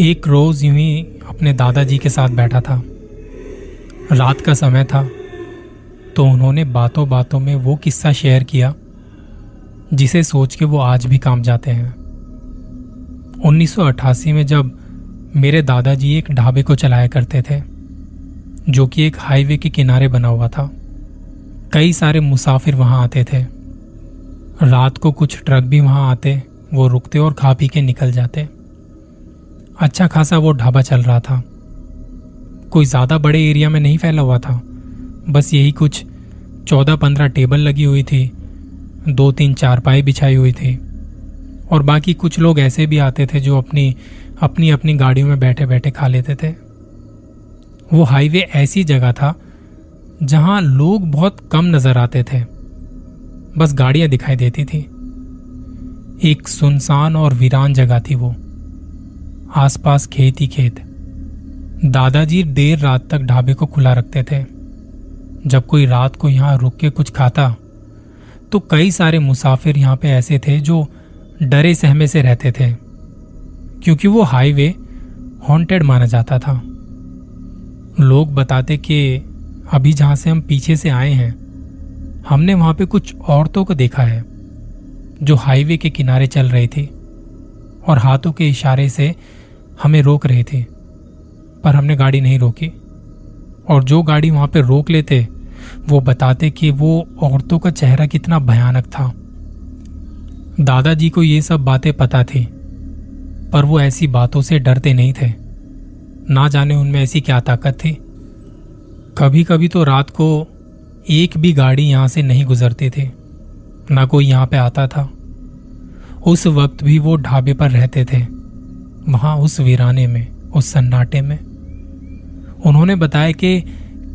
एक रोज यूँ ही अपने दादाजी के साथ बैठा था। रात का समय था तो उन्होंने बातों बातों में वो किस्सा शेयर किया, जिसे सोच के वो आज भी काम जाते हैं। 1988 में जब मेरे दादाजी एक ढाबे को चलाया करते थे, जो कि एक हाईवे के किनारे बना हुआ था, कई सारे मुसाफिर वहाँ आते थे। रात को कुछ ट्रक भी वहाँ आते, वो रुकते और खा पी के निकल जाते। अच्छा खासा वो ढाबा चल रहा था। कोई ज़्यादा बड़े एरिया में नहीं फैला हुआ था। बस यही कुछ चौदह पंद्रह टेबल लगी हुई थी। दो तीन चारपाई बिछाई हुई थी। और बाकी कुछ लोग ऐसे भी आते थे जो अपनी अपनी अपनी गाड़ियों में बैठे बैठे खा लेते थे। वो हाईवे ऐसी जगह था जहाँ लोग बहुत कम नज़र आते थे। बस गाड़ियाँ दिखाई देती थी। एक सुनसान और वीरान जगह थी वो। आसपास खेत ही खेत। दादाजी देर रात तक ढाबे को खुला रखते थे। जब कोई रात को यहाँ रुक के कुछ खाता तो कई सारे मुसाफिर यहाँ पे ऐसे थे जो डरे सहमे से रहते थे, क्योंकि वो हाईवे हॉन्टेड माना जाता था। लोग बताते कि अभी जहाँ से हम पीछे से आए हैं, हमने वहाँ पे कुछ औरतों को देखा है, जो हाईवे के किनारे चल रही थी, और हाथों के इशारे से हमें रोक रहे थे, पर हमने गाड़ी नहीं रोकी। और जो गाड़ी वहाँ पर रोक लेते, वो बताते कि वो औरतों का चेहरा कितना भयानक था। दादाजी को ये सब बातें पता थी, पर वो ऐसी बातों से डरते नहीं थे। ना जाने उनमें ऐसी क्या ताकत थी। कभी कभी तो रात को एक भी गाड़ी यहाँ से नहीं गुजरती थी, ना कोई यहाँ पे आता था। उस वक्त भी वो ढाबे पर रहते थे। वहाँ उस वीराने में, उस सन्नाटे में। उन्होंने बताया कि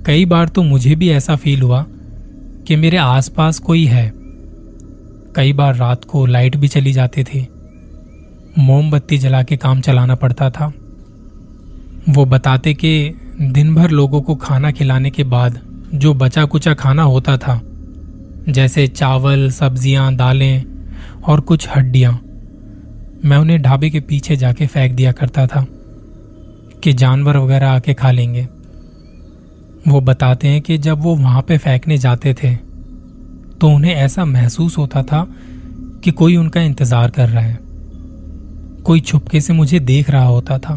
कई बार तो मुझे भी ऐसा फील हुआ कि मेरे आसपास कोई है। कई बार रात को लाइट भी चली जाती थी। मोमबत्ती जला के काम चलाना पड़ता था। वो बताते कि दिन भर लोगों को खाना खिलाने के बाद जो बचा कुचा खाना होता था, जैसे चावल, सब्ज़ियाँ, दालें और कुछ हड्डियाँ मैं उन्हें ढाबे के पीछे जाके फेंक दिया करता था कि जानवर वगैरह आके खा लेंगे। वो बताते हैं कि जब वो वहाँ पे फेंकने जाते थे तो उन्हें ऐसा महसूस होता था कि कोई उनका इंतज़ार कर रहा है। कोई छुपके से मुझे देख रहा होता था।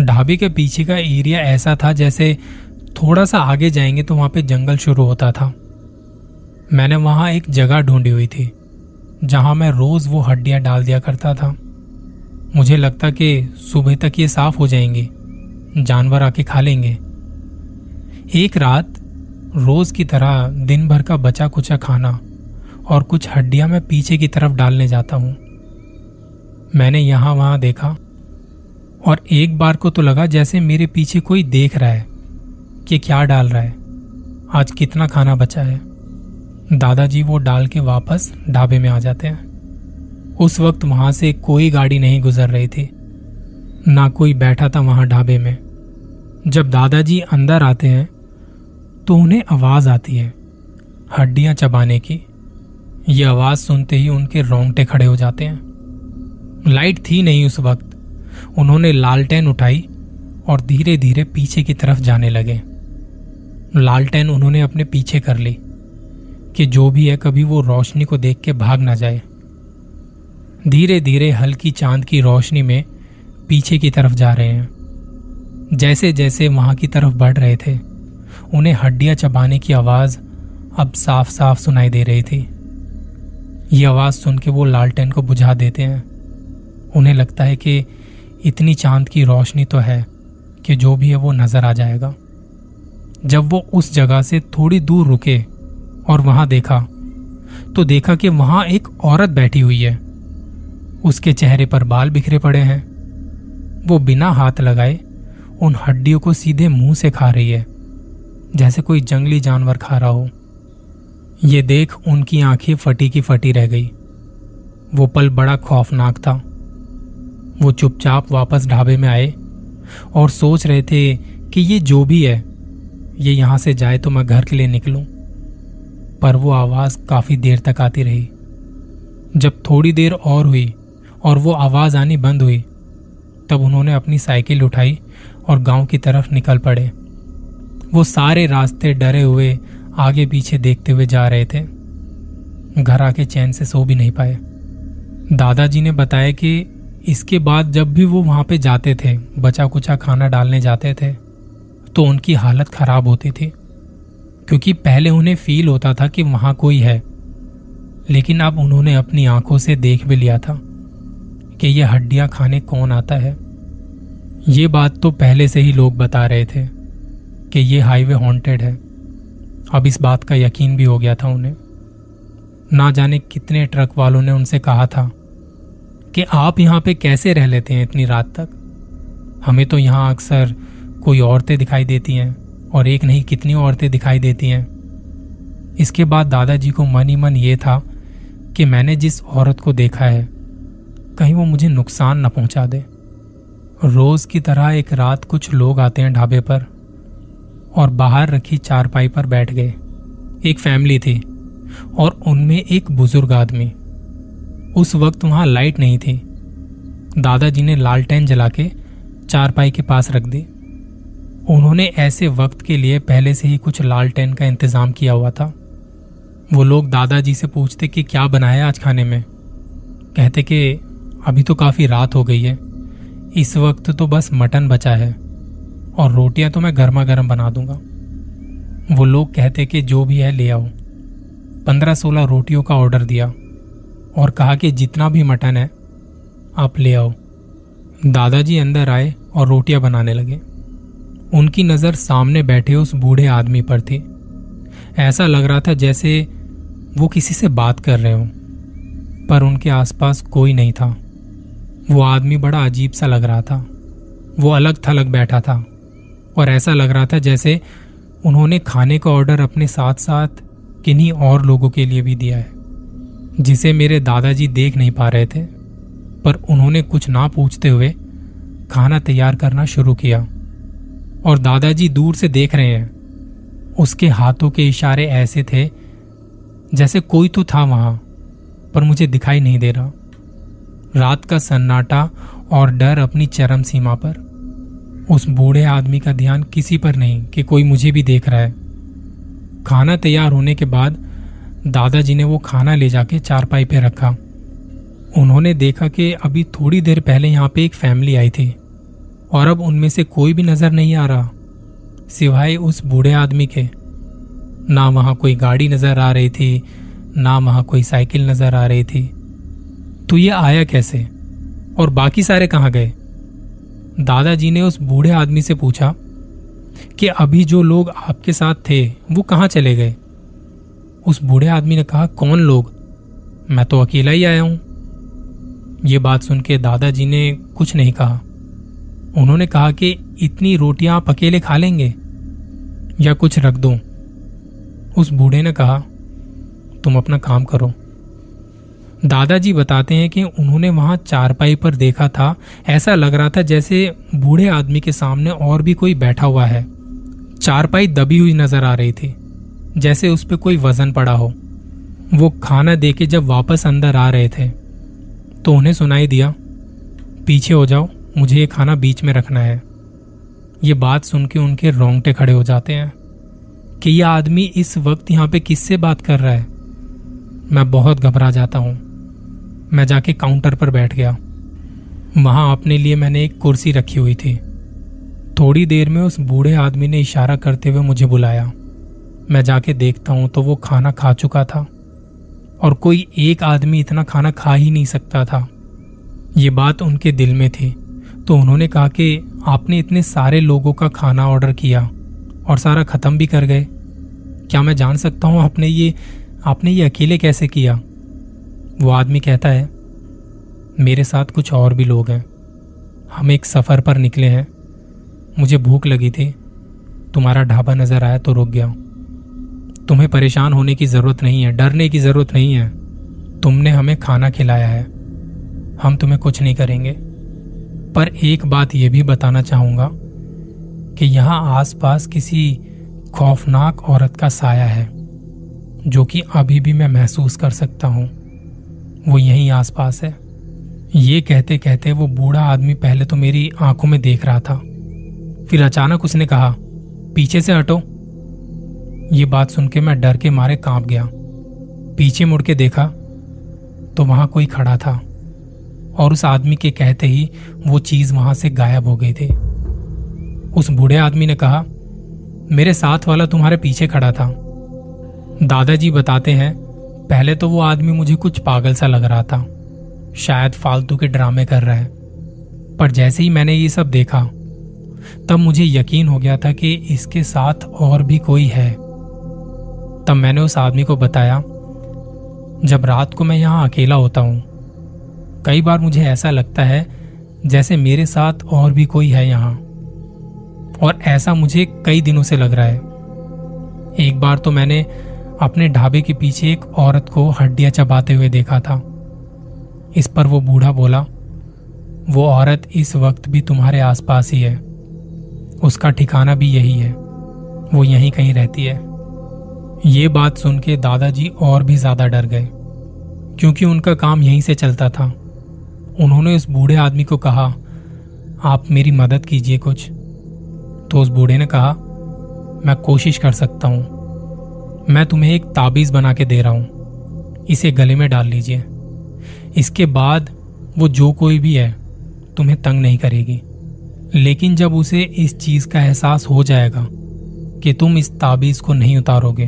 ढाबे के पीछे का एरिया ऐसा था जैसे थोड़ा सा आगे जाएँगे तो वहाँ पे जंगल शुरू होता था। मैंने वहाँ एक जगह ढूंढी हुई थी। जहाँ मैं रोज वो हड्डियाँ डाल दिया करता था। मुझे लगता कि सुबह तक ये साफ़ हो जाएँगी, जानवर आके खा लेंगे। एक रात रोज की तरह दिन भर का बचा कुचा खाना और कुछ हड्डियाँ मैं पीछे की तरफ़ डालने जाता हूँ। मैंने यहाँ वहाँ देखा और एक बार को तो लगा जैसे मेरे पीछे कोई देख रहा है कि क्या डाल रहा है, आज कितना खाना बचा है। दादाजी वो डाल के वापस ढाबे में आ जाते हैं। उस वक्त वहाँ से कोई गाड़ी नहीं गुजर रही थी। ना कोई बैठा था वहाँ ढाबे में। जब दादाजी अंदर आते हैं तो उन्हें आवाज़ आती है, हड्डियाँ चबाने की। ये आवाज़ सुनते ही उनके रोंगटे खड़े हो जाते हैं। लाइट थी नहीं उस वक्त। उन्होंने लालटेन उठाई और धीरे धीरे पीछे की तरफ़ जाने लगे। लालटेन उन्होंने अपने पीछे कर ली। कि जो भी है कभी वो रोशनी को देख के भाग ना जाए। धीरे धीरे हल्की चाँद की रोशनी में पीछे की तरफ़ जा रहे हैं। जैसे जैसे वहाँ की तरफ़ बढ़ रहे थे, उन्हें हड्डियाँ चबाने की आवाज़ अब साफ़ साफ़ सुनाई दे रही थी। ये आवाज़ सुन के वो लालटेन को बुझा देते हैं। उन्हें लगता है कि इतनी चाँद की रोशनी तो है कि जो भी है वो नज़र आ जाएगा। जब वो उस जगह से थोड़ी दूर रुके और वहाँ देखा तो देखा कि वहाँ एक औरत बैठी हुई है। उसके चेहरे पर बाल बिखरे पड़े हैं। वो बिना हाथ लगाए उन हड्डियों को सीधे मुँह से खा रही है, जैसे कोई जंगली जानवर खा रहा हो। ये देख उनकी आँखें फटी की फटी रह गई। वो पल बड़ा खौफनाक था। वो चुपचाप वापस ढाबे में आए और सोच रहे थे कि ये जो भी है, ये यहाँ से जाए तो मैं घर के लिए निकलूं। पर वो आवाज़ काफ़ी देर तक आती रही। जब थोड़ी देर और हुई और वो आवाज़ आनी बंद हुई, तब उन्होंने अपनी साइकिल उठाई और गाँव की तरफ़ निकल पड़े। वो सारे रास्ते डरे हुए आगे पीछे देखते हुए जा रहे थे। घर आके चैन से सो भी नहीं पाए। दादाजी ने बताया कि इसके बाद जब भी वो वहाँ पे जाते थे बचा कुचा खाना डालने जाते थे तो उनकी हालत खराब होती थी। क्योंकि पहले उन्हें फील होता था कि वहाँ कोई है। लेकिन अब उन्होंने अपनी आँखों से देख भी लिया था कि यह हड्डियाँ खाने कौन आता है। ये बात तो पहले से ही लोग बता रहे थे कि ये हाईवे हॉन्टेड है। अब इस बात का यकीन भी हो गया था उन्हें। ना जाने कितने ट्रक वालों ने उनसे कहा था कि आप यहाँ पे कैसे रह लेते हैं इतनी रात तक? हमें तो यहाँ अक्सर कोई औरतें दिखाई देती हैं। और एक नहीं, कितनी औरतें दिखाई देती हैं। इसके बाद दादाजी को मन ही मन ये था कि मैंने जिस औरत को देखा है, कहीं वो मुझे नुकसान न पहुँचा दे। रोज की तरह एक रात कुछ लोग आते हैं ढाबे पर और बाहर रखी चारपाई पर बैठ गए। एक फैमिली थी और उनमें एक बुज़ुर्ग आदमी। उस वक्त वहाँ लाइट नहीं थी। दादाजी ने लालटेन जला के चारपाई के पास रख दी। उन्होंने ऐसे वक्त के लिए पहले से ही कुछ लालटेन का इंतज़ाम किया हुआ था। वो लोग दादाजी से पूछते कि क्या बनाया आज खाने में? कहते कि अभी तो काफ़ी रात हो गई है। इस वक्त तो बस मटन बचा है और रोटियाँ तो मैं गर्मा गर्म बना दूँगा। वो लोग कहते कि जो भी है ले आओ। पंद्रह सोलह रोटियों का ऑर्डर दिया और कहा कि जितना भी मटन है, आप ले आओ। दादाजी अंदर आए और रोटियाँ बनाने लगे। उनकी नज़र सामने बैठे उस बूढ़े आदमी पर थी। ऐसा लग रहा था जैसे वो किसी से बात कर रहे हो, पर उनके आसपास कोई नहीं था। वो आदमी बड़ा अजीब सा लग रहा था। वो अलग थलग बैठा था, और ऐसा लग रहा था जैसे उन्होंने खाने का ऑर्डर अपने साथ साथ किन्हीं और लोगों के लिए भी दिया है, जिसे मेरे दादाजी देख नहीं पा रहे थे। पर उन्होंने कुछ ना पूछते हुए खाना तैयार करना शुरू किया। और दादाजी दूर से देख रहे हैं। उसके हाथों के इशारे ऐसे थे जैसे कोई तो था वहाँ, पर मुझे दिखाई नहीं दे रहा। रात का सन्नाटा और डर अपनी चरम सीमा पर। उस बूढ़े आदमी का ध्यान किसी पर नहीं कि कोई मुझे भी देख रहा है। खाना तैयार होने के बाद दादाजी ने वो खाना ले जाके चारपाई पे रखा। उन्होंने देखा कि अभी थोड़ी देर पहले यहाँ पे एक फैमिली आई थी। और अब उनमें से कोई भी नज़र नहीं आ रहा। सिवाय उस बूढ़े आदमी के। ना वहाँ कोई गाड़ी नज़र आ रही थी, ना वहाँ कोई साइकिल नज़र आ रही थी। तो ये आया कैसे? और बाकी सारे कहाँ गए? दादाजी ने उस बूढ़े आदमी से पूछा कि अभी जो लोग आपके साथ थे, वो कहाँ चले गए? उस बूढ़े आदमी ने कहा, कौन लोग? मैं तो अकेला ही आया हूँ। ये बात सुन के दादाजी ने कुछ नहीं कहा। उन्होंने कहा कि इतनी रोटियाँ आप अकेले खा लेंगे, या कुछ रख दो? उस बूढ़े ने कहा, तुम अपना काम करो। दादाजी बताते हैं कि उन्होंने वहाँ चारपाई पर देखा था, ऐसा लग रहा था जैसे बूढ़े आदमी के सामने और भी कोई बैठा हुआ है। चारपाई दबी हुई नज़र आ रही थी, जैसे उस पर कोई वज़न पड़ा हो। वो खाना दे के जब वापस अंदर आ रहे थे तो उन्हें सुनाई दिया, पीछे हो जाओ। मुझे ये खाना बीच में रखना है। ये बात सुन के उनके रोंगटे खड़े हो जाते हैं कि यह आदमी इस वक्त यहाँ पे किससे बात कर रहा है? मैं बहुत घबरा जाता हूँ। मैं जाके काउंटर पर बैठ गया। वहाँ अपने लिए मैंने एक कुर्सी रखी हुई थी। थोड़ी देर में उस बूढ़े आदमी ने इशारा करते हुए मुझे बुलाया। मैं जाके देखता हूँ तो वो खाना खा चुका था और कोई एक आदमी इतना खाना खा ही नहीं सकता था। ये बात उनके दिल में थी। तो उन्होंने कहा कि आपने इतने सारे लोगों का खाना ऑर्डर किया और सारा खत्म भी कर गए। क्या मैं जान सकता हूँ आपने ये आपने ये अकेले कैसे किया? वो आदमी कहता है, मेरे साथ कुछ और भी लोग हैं। हम एक सफ़र पर निकले हैं। मुझे भूख लगी थी। तुम्हारा ढाबा नज़र आया तो रुक गया। तुम्हें परेशान होने की ज़रूरत नहीं है, डरने की ज़रूरत नहीं है। तुमने हमें खाना खिलाया है। हम तुम्हें कुछ नहीं करेंगे। पर एक बात यह भी बताना चाहूँगा कि यहाँ आसपास किसी खौफनाक औरत का साया है, जो कि अभी भी मैं महसूस कर सकता हूँ। वो यहीं आसपास है। ये कहते कहते वो बूढ़ा आदमी पहले तो मेरी आँखों में देख रहा था। फिर अचानक उसने कहा, पीछे से हटो। ये बात सुन के मैं डर के मारे काँप गया। पीछे मुड़ के देखा तो वहाँ कोई खड़ा था। और उस आदमी के कहते ही वो चीज़ वहाँ से गायब हो गई थी। उस बूढ़े आदमी ने कहा, मेरे साथ वाला तुम्हारे पीछे खड़ा था। दादाजी बताते हैं, पहले तो वो आदमी मुझे कुछ पागल सा लग रहा था। शायद फालतू के ड्रामे कर रहा है। पर जैसे ही मैंने ये सब देखा, तब मुझे यकीन हो गया था कि इसके साथ और भी कोई है। तब मैंने उस आदमी को बताया, जब रात को मैं यहाँ अकेला होता हूँ कई बार मुझे ऐसा लगता है जैसे मेरे साथ और भी कोई है यहाँ। और ऐसा मुझे कई दिनों से लग रहा है। एक बार तो मैंने अपने ढाबे के पीछे एक औरत को हड्डियाँ चबाते हुए देखा था। इस पर वो बूढ़ा बोला, वो औरत इस वक्त भी तुम्हारे आसपास ही है। उसका ठिकाना भी यही है। वो यहीं कहीं रहती है। ये बात सुन के दादाजी और भी ज़्यादा डर गए, क्योंकि उनका काम यहीं से चलता था। उन्होंने उस बूढ़े आदमी को कहा, आप मेरी मदद कीजिए कुछ। तो उस बूढ़े ने कहा, मैं कोशिश कर सकता हूँ। मैं तुम्हें एक ताबीज बना के दे रहा हूँ। इसे गले में डाल लीजिए। इसके बाद वो जो कोई भी है, तुम्हें तंग नहीं करेगी। लेकिन जब उसे इस चीज़ का एहसास हो जाएगा कि तुम इस ताबीज को नहीं उतारोगे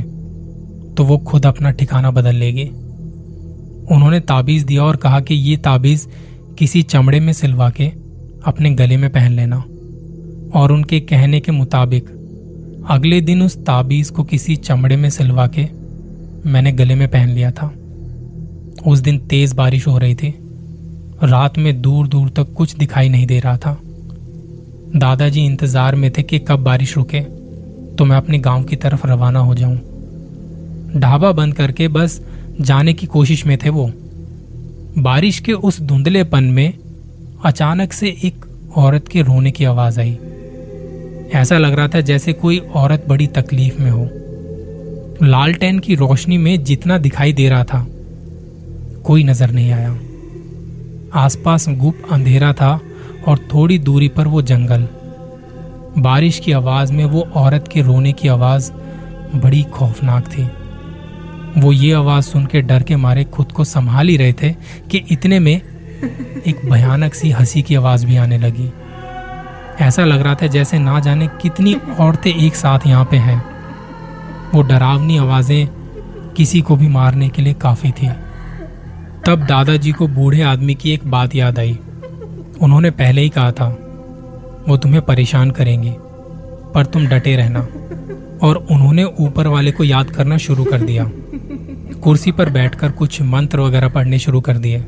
तो वो खुद अपना ठिकाना बदल लेगी। उन्होंने ताबीज दिया और कहा कि ये ताबीज किसी चमड़े में सिलवा के अपने गले में पहन लेना और उनके कहने के मुताबिक अगले दिन उस ताबीज को किसी चमड़े में सिलवा के मैंने गले में पहन लिया था। उस दिन तेज बारिश हो रही थी। रात में दूर दूर तक कुछ दिखाई नहीं दे रहा था। दादाजी इंतज़ार में थे कि कब बारिश रुके तो मैं अपने गाँव की तरफ़ रवाना हो जाऊँ। ढाबा बंद करके बस जाने की कोशिश में थे वो। बारिश के उस धुंधलेपन में अचानक से एक औरत के रोने की आवाज़ आई। ऐसा लग रहा था जैसे कोई औरत बड़ी तकलीफ़ में हो। लालटेन की रोशनी में जितना दिखाई दे रहा था, कोई नज़र नहीं आया। आसपास गुप अंधेरा था और थोड़ी दूरी पर वो जंगल। बारिश की आवाज़ में वो औरत के रोने की आवाज़ बड़ी खौफनाक थी। वो ये आवाज़ सुन के डर के मारे खुद को संभाल ही रहे थे कि इतने में एक भयानक सी हँसी की आवाज़ भी आने लगी। ऐसा लग रहा था जैसे ना जाने कितनी औरतें एक साथ यहाँ पे हैं। वो डरावनी आवाज़ें किसी को भी मारने के लिए काफ़ी थी। तब दादाजी को बूढ़े आदमी की एक बात याद आई। उन्होंने पहले ही कहा था, वो तुम्हें परेशान करेंगी, पर तुम डटे रहना। और उन्होंने ऊपर वाले को याद करना शुरू कर दिया। कुर्सी पर बैठकर कुछ मंत्र वगैरह पढ़ने शुरू कर दिए।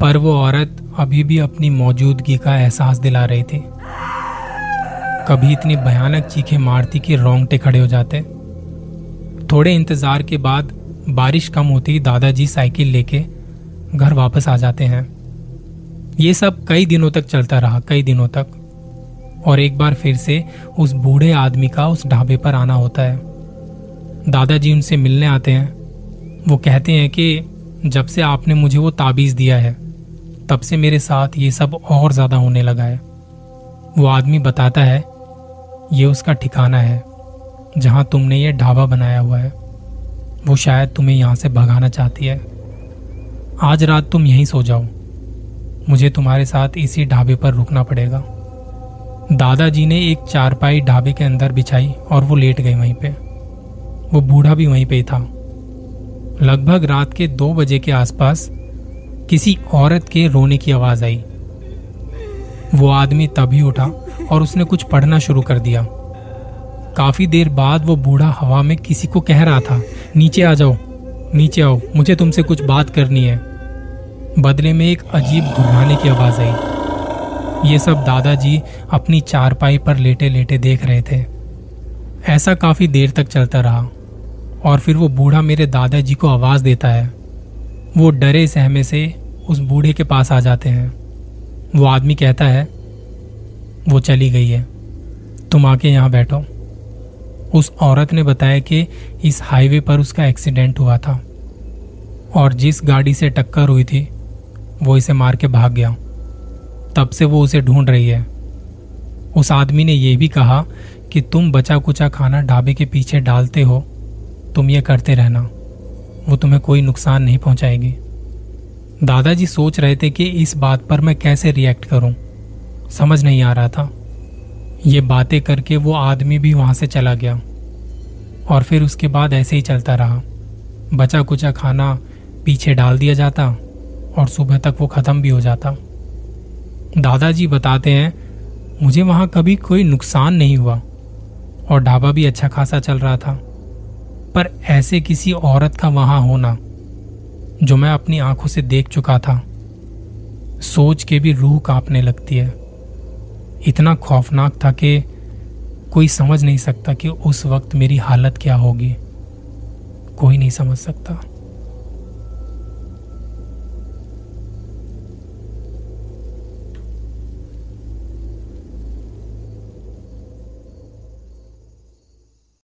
पर वो औरत अभी भी अपनी मौजूदगी का एहसास दिला रही थी। कभी इतनी भयानक चीखें मारती कि रोंगटे खड़े हो जाते। थोड़े इंतज़ार के बाद बारिश कम होती दादाजी साइकिल लेके घर वापस आ जाते हैं। ये सब कई दिनों तक चलता रहा, कई दिनों तक। और एक बार फिर से उस बूढ़े आदमी का उस ढाबे पर आना होता है। दादाजी उनसे मिलने आते हैं। वो कहते हैं कि जब से आपने मुझे वो ताबीज दिया है, तब से मेरे साथ ये सब और ज़्यादा होने लगा है। वो आदमी बताता है, ये उसका ठिकाना है, जहाँ तुमने ये ढाबा बनाया हुआ है। वो शायद तुम्हें यहाँ से भगाना चाहती है। आज रात तुम यहीं सो जाओ। मुझे तुम्हारे साथ इसी ढाबे पर रुकना पड़ेगा। दादाजी ने एक चारपाई ढाबे के अंदर बिछाई और वो लेट गए वहीं पे। वो बूढ़ा भी वहीं पे ही था। लगभग रात के दो बजे के आसपास किसी औरत के रोने की आवाज़ आई। वो आदमी तभी उठा और उसने कुछ पढ़ना शुरू कर दिया। काफ़ी देर बाद वो बूढ़ा हवा में किसी को कह रहा था, नीचे आ जाओ, नीचे आओ, मुझे तुमसे कुछ बात करनी है। बदले में एक अजीब घुमाने की आवाज़ आई। ये सब दादाजी अपनी चारपाई पर लेटे लेटे देख रहे थे। ऐसा काफ़ी देर तक चलता रहा। और फिर वो बूढ़ा मेरे दादाजी को आवाज़ देता है। वो डरे सहमे से उस बूढ़े के पास आ जाते हैं। वो आदमी कहता है, वो चली गई है। तुम आके यहाँ बैठो। उस औरत ने बताया कि इस हाईवे पर उसका एक्सीडेंट हुआ था और जिस गाड़ी से टक्कर हुई थी, वो इसे मार के भाग गया। तब से वो उसे ढूंढ रही है। उस आदमी ने यह भी कहा कि तुम बचा कुचा खाना ढाबे के पीछे डालते हो तुम ये करते रहना। वो तुम्हें कोई नुकसान नहीं पहुंचाएगी। दादाजी सोच रहे थे कि इस बात पर मैं कैसे रिएक्ट करूँ। समझ नहीं आ रहा था। ये बातें करके वो आदमी भी वहाँ से चला गया। और फिर उसके बाद ऐसे ही चलता रहा। बचा कुचा खाना पीछे डाल दिया जाता और सुबह तक वो खत्म भी हो जाता। दादाजी बताते हैं, मुझे वहाँ कभी कोई नुकसान नहीं हुआ। और ढाबा भी अच्छा खासा चल रहा था। पर ऐसे किसी औरत का वहाँ होना, जो मैं अपनी आँखों से देख चुका था, सोच के भी रूह कांपने लगती है। इतना खौफनाक था कि कोई समझ नहीं सकता कि उस वक्त मेरी हालत क्या होगी। कोई नहीं समझ सकता।